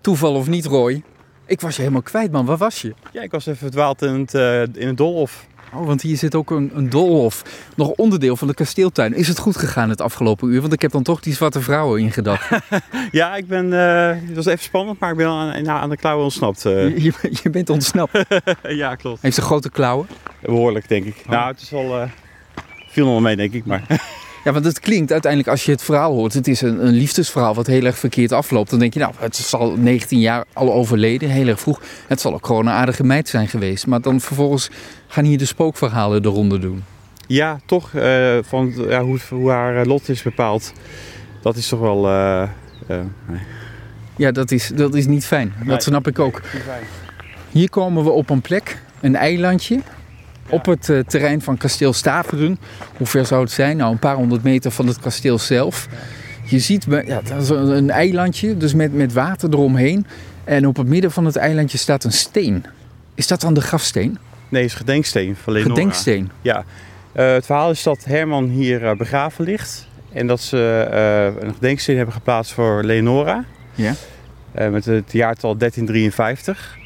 Toeval of niet, Roy? Ik was je helemaal kwijt, man. Waar was je? Ja, ik was even verdwaald in het, uh, in het Doolhof. Oh, want hier zit ook een, een doolhof. Nog onderdeel van de kasteeltuin. Is het goed gegaan het afgelopen uur? Want ik heb dan toch die zwarte vrouwen in gedachten. ja, ik ben... Uh, het was even spannend, maar ik ben aan, aan de klauwen ontsnapt. Uh. Je, je, bent ontsnapt? ja, klopt. Heeft ze grote klauwen? Behoorlijk, denk ik. Oh. Nou, het is wel... viel nog wel mee, denk ik, maar... Ja, want het klinkt uiteindelijk als je het verhaal hoort. Het is een, een, liefdesverhaal wat heel erg verkeerd afloopt. Dan denk je, nou, het is al 19 jaar al overleden, heel erg vroeg. Het zal ook gewoon een aardige meid zijn geweest. Maar dan vervolgens gaan hier de spookverhalen de ronde doen. Ja, toch. Uh, van ja, hoe, hoe, haar lot is bepaald. Dat is toch wel. Uh, uh, nee. Ja, dat is, dat is niet fijn. Nee, dat snap ik ook. Hier komen we op een plek, een eilandje op het uh, terrein van kasteel Staveren. Hoe ver zou het zijn? Nou, een paar honderd meter van het kasteel zelf. Je ziet, ja, dat is een eilandje, dus met, met water eromheen. En op het midden van het eilandje staat een steen. Is dat dan de grafsteen? Nee, het is gedenksteen van Leonora. Gedenksteen? Ja. Uh, het verhaal is dat Herman hier uh, begraven ligt. En dat ze uh, een gedenksteen hebben geplaatst voor Leonora. Ja. met het jaartal 1353.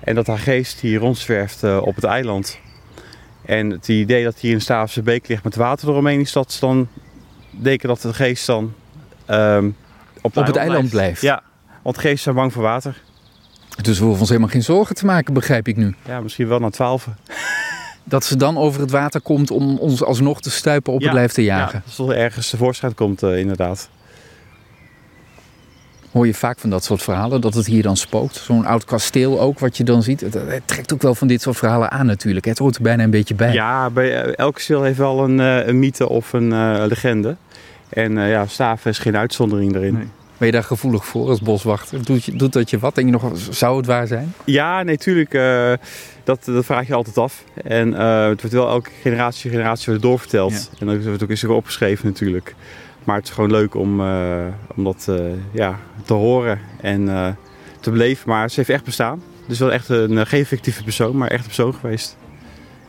En dat haar geest hier rondzwerft op het eiland. En het idee dat hier een Staafse beek ligt met water eromheen is dat dan denken dat de geest dan um, op, op het eiland blijft. Ja, want de geest zijn bang voor water. Dus we hoeven ons helemaal geen zorgen te maken, begrijp ik nu. Ja, misschien wel na twaalf. Dat ze dan over het water komt om ons alsnog te stuipen op ja, het lijf te jagen. Ja, dat er ergens tevoorschijn komt, uh, inderdaad hoor je vaak van dat soort verhalen, dat het hier dan spookt. Zo'n oud kasteel ook, wat je dan ziet. Het, trekt ook wel van dit soort verhalen aan natuurlijk. Het hoort er bijna een beetje bij. Ja, bij, uh, elk kasteel heeft wel een, uh, een mythe of een uh, legende. En ja, Staven is geen uitzondering daarin. Nee. Ben je daar gevoelig voor als boswachter? Doet, je, doet dat je wat? Denk je nog, zou het waar zijn? Ja, natuurlijk. dat, dat vraag je altijd af. En het wordt wel elke generatie generatie weer doorverteld. Ja. En dan wordt ook eens opgeschreven natuurlijk. Maar het is gewoon leuk om, uh, om dat uh, ja, te horen en uh, te beleven. Maar ze heeft echt bestaan. Dus wel echt een, geen fictieve persoon, maar echt een persoon geweest.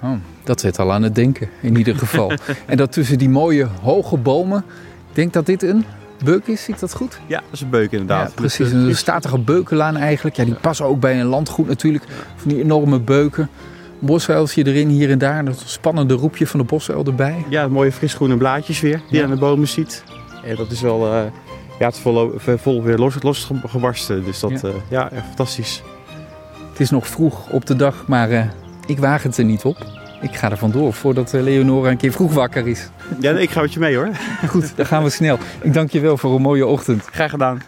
Oh, dat zit al aan het denken, in ieder geval. en dat tussen die mooie hoge bomen. Ik denk dat dit een beuk is, zie ik dat goed? Ja, dat is een beuk inderdaad. Ja, precies, een statige beukenlaan eigenlijk. Ja, die passen ook bij een landgoed natuurlijk. Van die enorme beuken bosuiltje erin hier en daar. Dat spannende roepje van de bosuil erbij. Ja, mooie frisgroene blaadjes weer die je aan de bomen ziet. En dat is wel, uh, ja, het is vol, vol weer los, los gebarsten. Dus dat, ja, uh, ja fantastisch. Het is nog vroeg op de dag, maar uh, ik waag het er niet op. Ik ga er vandoor voordat Leonora een keer vroeg wakker is. Ja, ik ga met je mee hoor. Goed, dan gaan we snel. Ik dank je wel voor een mooie ochtend. Graag gedaan.